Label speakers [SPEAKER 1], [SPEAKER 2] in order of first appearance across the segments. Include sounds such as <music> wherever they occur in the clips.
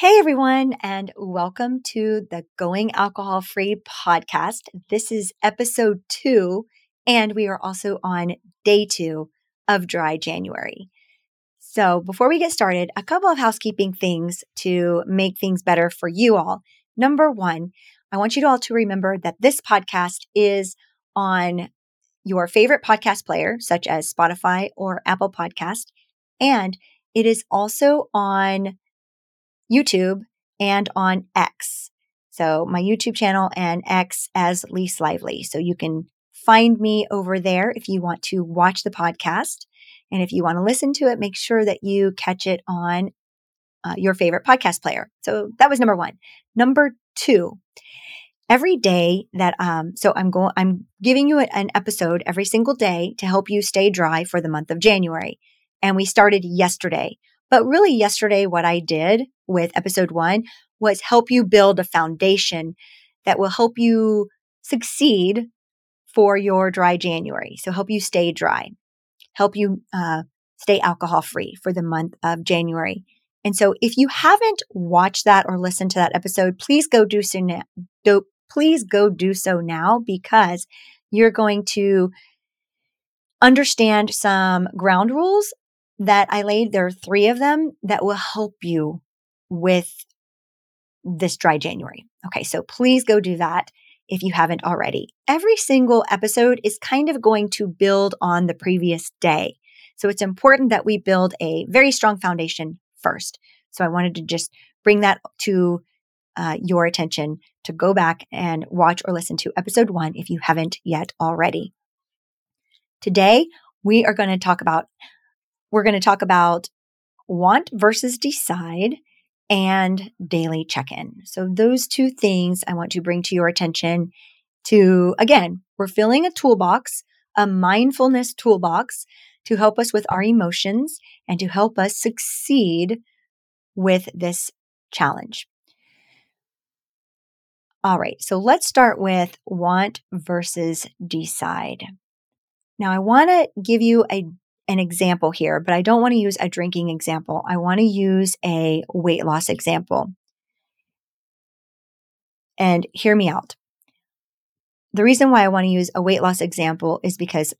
[SPEAKER 1] Hey everyone, and welcome to the Going Alcohol Free podcast. This is episode two, and we are also on day two of dry January. So, before we get started, a couple of housekeeping things to make things better for you all. Number one, I want you all to remember that this podcast is on your favorite podcast player, such as Spotify or Apple Podcast, and it is also on YouTube and on X. So my YouTube channel and X as Lise Lively. So you can find me over there if you want to watch the podcast. And if you want to listen to it, make sure that you catch it on uh, your favorite podcast player. So that was number one. Number two, every day that um, so I'm going, I'm giving you an episode every single day to help you stay dry for the month of January. And we started yesterday. But really, yesterday, what I did with episode one was help you build a foundation that will help you succeed for your dry January. So, help you stay dry, help you uh, stay alcohol free for the month of January. And so, if you haven't watched that or listened to that episode, please go do so now. Do, please go do so now because you're going to understand some ground rules that I laid. There are three of them that will help you with this dry January. Okay, so please go do that if you haven't already. Every single episode is kind of going to build on the previous day. So it's important that we build a very strong foundation first. So I wanted to just bring that to uh, your attention to go back and watch or listen to episode one if you haven't yet already. Today, we are going to talk about we're going to talk about want versus decide and daily check in. So, those two things I want to bring to your attention to again, we're filling a toolbox, a mindfulness toolbox to help us with our emotions and to help us succeed with this challenge. All right, so let's start with want versus decide. Now, I want to give you a an example here, but I don't want to use a drinking example. I want to use a weight loss example. And hear me out. The reason why I want to use a weight loss example is because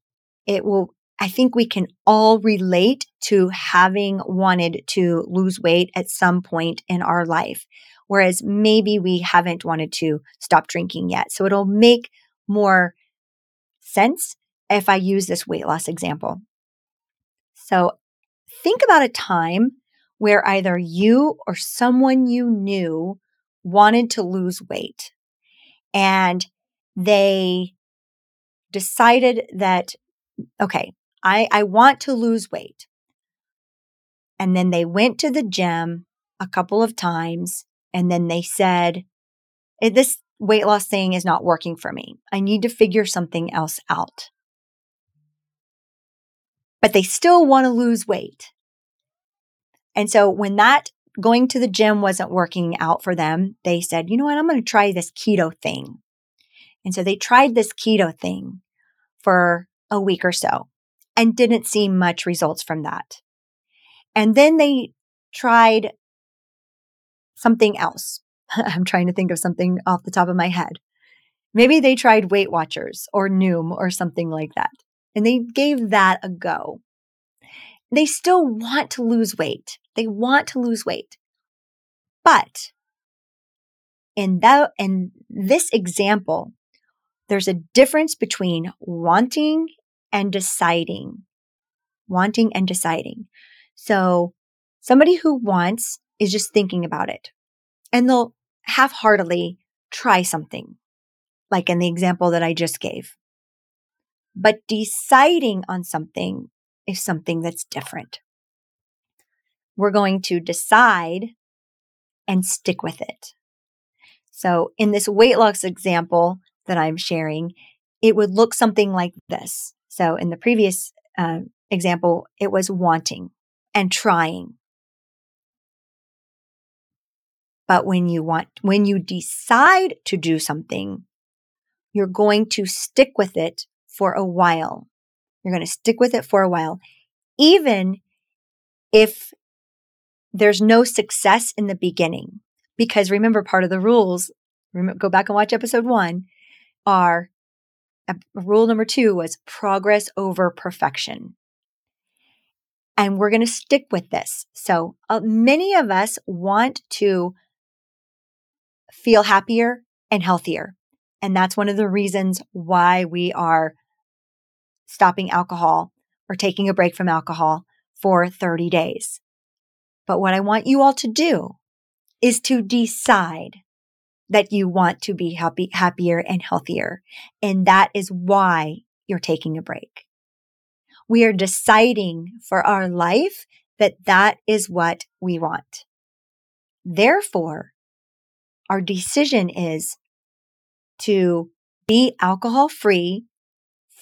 [SPEAKER 1] it will, I think we can all relate to having wanted to lose weight at some point in our life, whereas maybe we haven't wanted to stop drinking yet. So it'll make more sense if I use this weight loss example. So think about a time where either you or someone you knew wanted to lose weight and they decided that, okay, I, I want to lose weight. And then they went to the gym a couple of times and then they said, eh, this weight loss thing is not working for me. I need to figure something else out but they still want to lose weight. And so when that going to the gym wasn't working out for them, they said, you know what, I'm going to try this keto thing. And so they tried this keto thing for a week or so and didn't see much results from that. And then they tried something else. <laughs> I'm trying to think of something off the top of my head. Maybe they tried Weight Watchers or Noom or something like that and they gave that a go. They still want to lose weight. They want to lose weight. But in that in this example, there's a difference between wanting and deciding. Wanting and deciding. So somebody who wants is just thinking about it and they'll half heartedly try something, like in the example that I just gave. But deciding on something is something that's different. We're going to decide and stick with it. So, in this weight loss example that I'm sharing, it would look something like this. So, in the previous uh, example, it was wanting and trying. But when you want, when you decide to do something, you're going to stick with it for a while. You're going to stick with it for a while, even if there's no success in the beginning. Because remember, part of the rules, remember, go back and watch episode one, are rule number two was progress over perfection. And we're going to stick with this. So, uh, many of us want to feel happier and healthier. And that's one of the reasons why we are stopping alcohol or taking a break from alcohol for 30 days. But what I want you all to do is to decide that you want to be happy, happier and healthier. And that is why you're taking a break. We are deciding for our life that that is what we want. Therefore, our decision is to be alcohol free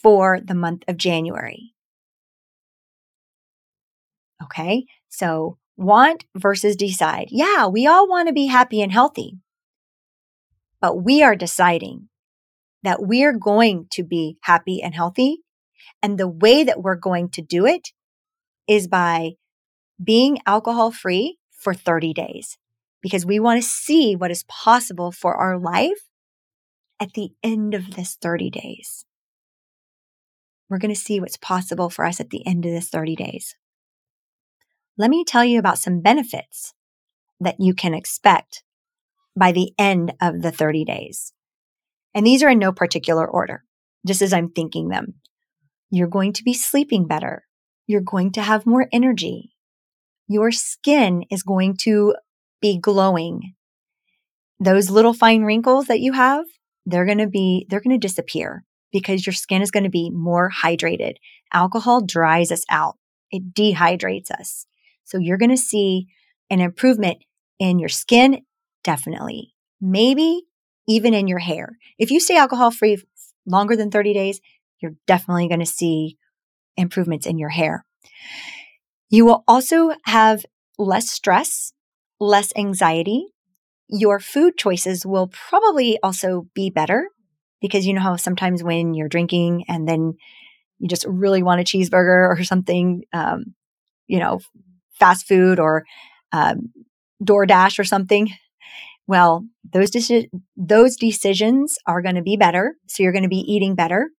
[SPEAKER 1] for the month of January. Okay. So want versus decide. Yeah, we all want to be happy and healthy, but we are deciding that we're going to be happy and healthy. And the way that we're going to do it is by being alcohol free for 30 days because we want to see what is possible for our life at the end of this 30 days. We're going to see what's possible for us at the end of this 30 days. Let me tell you about some benefits that you can expect by the end of the 30 days. And these are in no particular order, just as I'm thinking them. You're going to be sleeping better. You're going to have more energy. Your skin is going to be glowing. Those little fine wrinkles that you have, they're going to be, they're going to disappear because your skin is going to be more hydrated. Alcohol dries us out. It dehydrates us. So you're going to see an improvement in your skin. Definitely. Maybe even in your hair. If you stay alcohol free longer than 30 days, you're definitely going to see improvements in your hair. You will also have less stress less anxiety. Your food choices will probably also be better because you know how sometimes when you're drinking and then you just really want a cheeseburger or something, um, you know, fast food or um, DoorDash or something. Well, those deci- those decisions are going to be better, so you're going to be eating better.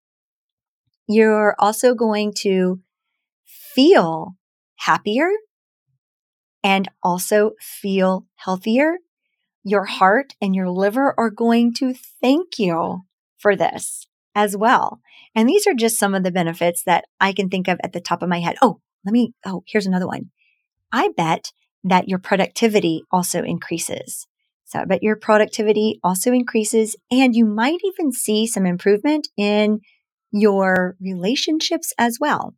[SPEAKER 1] You're also going to feel happier and also feel healthier, your heart and your liver are going to thank you for this as well. And these are just some of the benefits that I can think of at the top of my head. Oh, let me, oh, here's another one. I bet that your productivity also increases. So I bet your productivity also increases and you might even see some improvement in your relationships as well.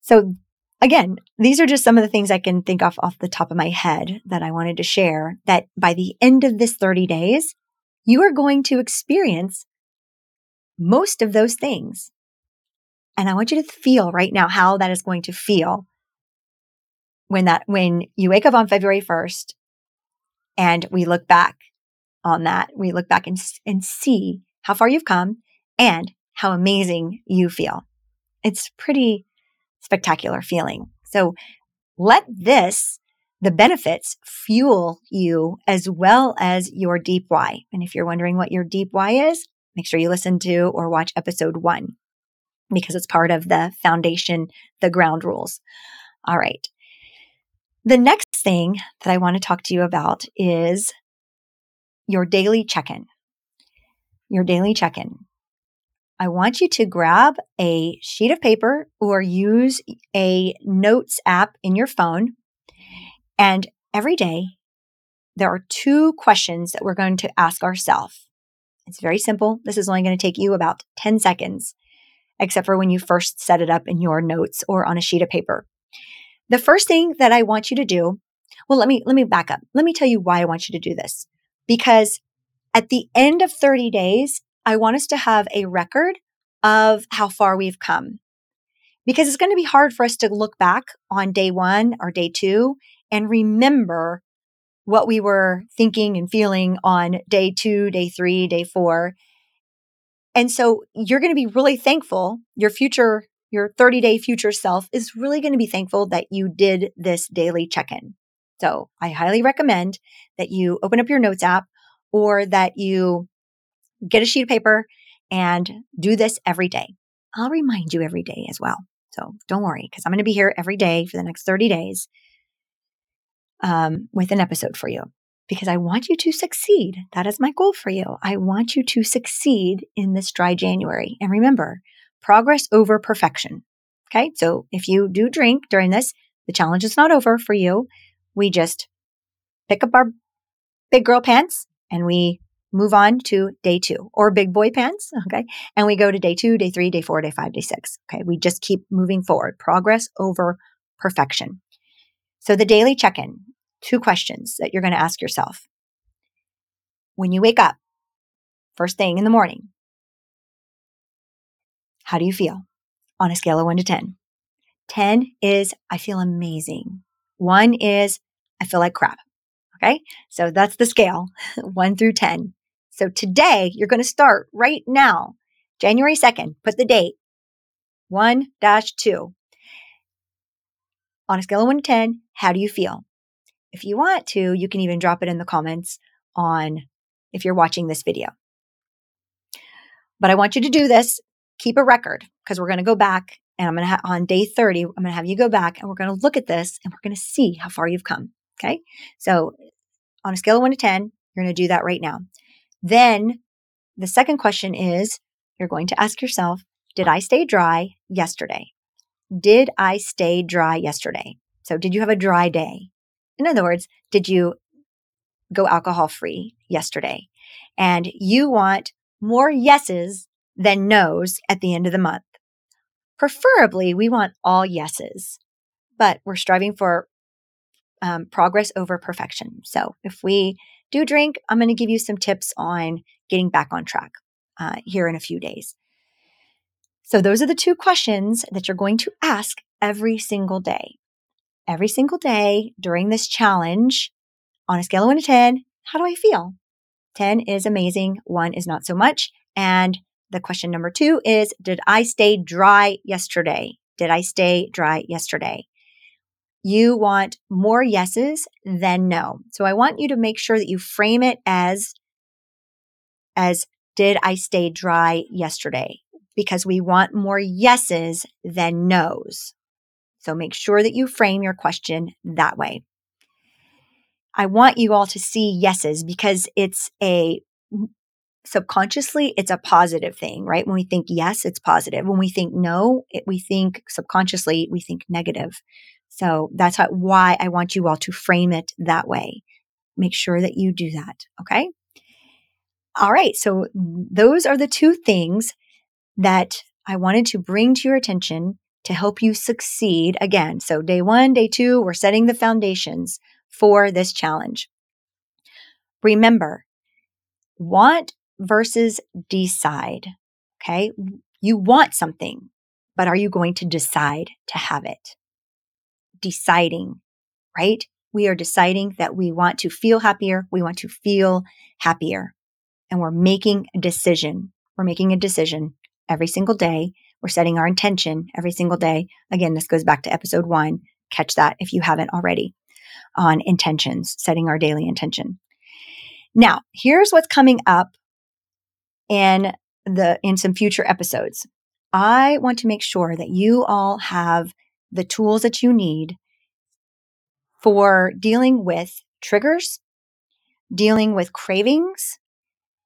[SPEAKER 1] So again, these are just some of the things I can think of off the top of my head that I wanted to share that by the end of this 30 days, you are going to experience most of those things. And I want you to feel right now how that is going to feel when that, when you wake up on February 1st and we look back on that, we look back and, and see how far you've come and how amazing you feel. It's pretty spectacular feeling. So let this, the benefits fuel you as well as your deep why. And if you're wondering what your deep why is, make sure you listen to or watch episode one because it's part of the foundation, the ground rules. All right. The next thing that I want to talk to you about is your daily check in. Your daily check in. I want you to grab a sheet of paper or use a notes app in your phone. And every day, there are two questions that we're going to ask ourselves. It's very simple. This is only going to take you about 10 seconds, except for when you first set it up in your notes or on a sheet of paper. The first thing that I want you to do, well, let me, let me back up. Let me tell you why I want you to do this. Because at the end of 30 days, I want us to have a record of how far we've come. Because it's going to be hard for us to look back on day one or day two and remember what we were thinking and feeling on day two, day three, day four. And so you're going to be really thankful. Your future your 30 day future self is really going to be thankful that you did this daily check in. So I highly recommend that you open up your notes app or that you get a sheet of paper and do this every day. I'll remind you every day as well. So don't worry, because I'm going to be here every day for the next 30 days um, with an episode for you because I want you to succeed. That is my goal for you. I want you to succeed in this dry January. And remember, progress over perfection. Okay. So if you do drink during this, the challenge is not over for you. We just pick up our big girl pants and we move on to day two or big boy pants. <laughs> Okay. And we go to day two, day three, day four, day five, day six. Okay. We just keep moving forward, progress over perfection. So the daily check in, two questions that you're going to ask yourself. When you wake up, first thing in the morning, how do you feel on a scale of one to 10? 10 is I feel amazing. One is I feel like crap. Okay. So that's the scale, <laughs> one through 10. So today you're going to start right now, January 2nd, put the date 1 dash 2. On a scale of 1 to 10, how do you feel? If you want to, you can even drop it in the comments on if you're watching this video. But I want you to do this, keep a record because we're going to go back and I'm going to have on day 30, I'm going to have you go back and we're going to look at this and we're going to see how far you've come. Okay. So on a scale of one to 10, you're going to do that right now. Then the second question is you're going to ask yourself, did I stay dry yesterday? Did I stay dry yesterday? So, did you have a dry day? In other words, did you go alcohol free yesterday? And you want more yeses than nos at the end of the month. Preferably, we want all yeses, but we're striving for um, progress over perfection. So, if we do drink, I'm going to give you some tips on getting back on track uh, here in a few days. So, those are the two questions that you're going to ask every single day. Every single day during this challenge, on a scale of 1 to 10, how do I feel? 10 is amazing, 1 is not so much. And the question number two is Did I stay dry yesterday? Did I stay dry yesterday? you want more yeses than no. So I want you to make sure that you frame it as as did I stay dry yesterday? Because we want more yeses than nos. So make sure that you frame your question that way. I want you all to see yeses because it's a subconsciously it's a positive thing, right? When we think yes, it's positive. When we think no, it, we think subconsciously we think negative. So that's why I want you all to frame it that way. Make sure that you do that. Okay. All right. So those are the two things that I wanted to bring to your attention to help you succeed again. So day one, day two, we're setting the foundations for this challenge. Remember, want versus decide. Okay. You want something, but are you going to decide to have it? deciding, right? We are deciding that we want to feel happier. We want to feel happier. And we're making a decision. We're making a decision every single day. We're setting our intention every single day. Again, this goes back to episode one. Catch that if you haven't already on intentions, setting our daily intention. Now, here's what's coming up in the in some future episodes. I want to make sure that you all have the tools that you need for dealing with triggers, dealing with cravings,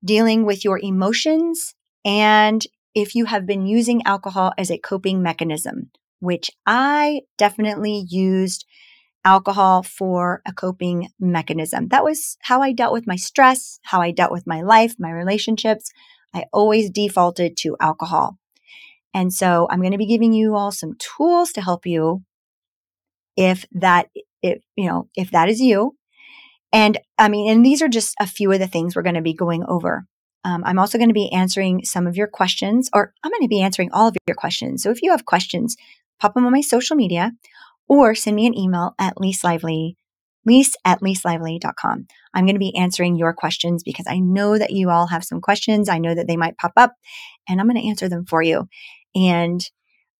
[SPEAKER 1] dealing with your emotions, and if you have been using alcohol as a coping mechanism, which I definitely used alcohol for a coping mechanism. That was how I dealt with my stress, how I dealt with my life, my relationships. I always defaulted to alcohol. And so I'm going to be giving you all some tools to help you if that, if, you know, if that is you. And I mean, and these are just a few of the things we're going to be going over. Um, I'm also going to be answering some of your questions, or I'm going to be answering all of your questions. So if you have questions, pop them on my social media or send me an email at Lise Lively, Lise at liselively.com. I'm going to be answering your questions because I know that you all have some questions. I know that they might pop up and I'm going to answer them for you. And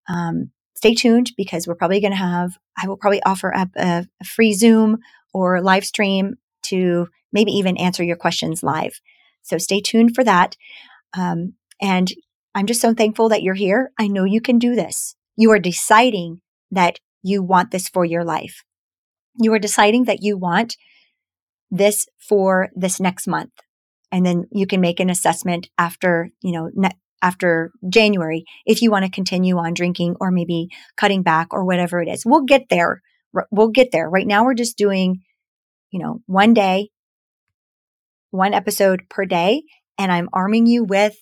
[SPEAKER 1] um, stay tuned because we're probably going to have, I will probably offer up a, a free Zoom or live stream to maybe even answer your questions live. So stay tuned for that. Um, and I'm just so thankful that you're here. I know you can do this. You are deciding that you want this for your life. You are deciding that you want this for this next month. And then you can make an assessment after, you know, ne- after January if you want to continue on drinking or maybe cutting back or whatever it is. We'll get there. We'll get there. Right now we're just doing, you know, one day, one episode per day. And I'm arming you with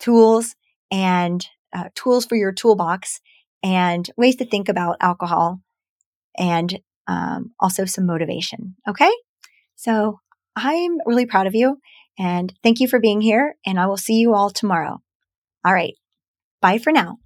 [SPEAKER 1] tools and uh, tools for your toolbox and ways to think about alcohol and um, also some motivation. Okay. So I'm really proud of you and thank you for being here. And I will see you all tomorrow. All right. Bye for now.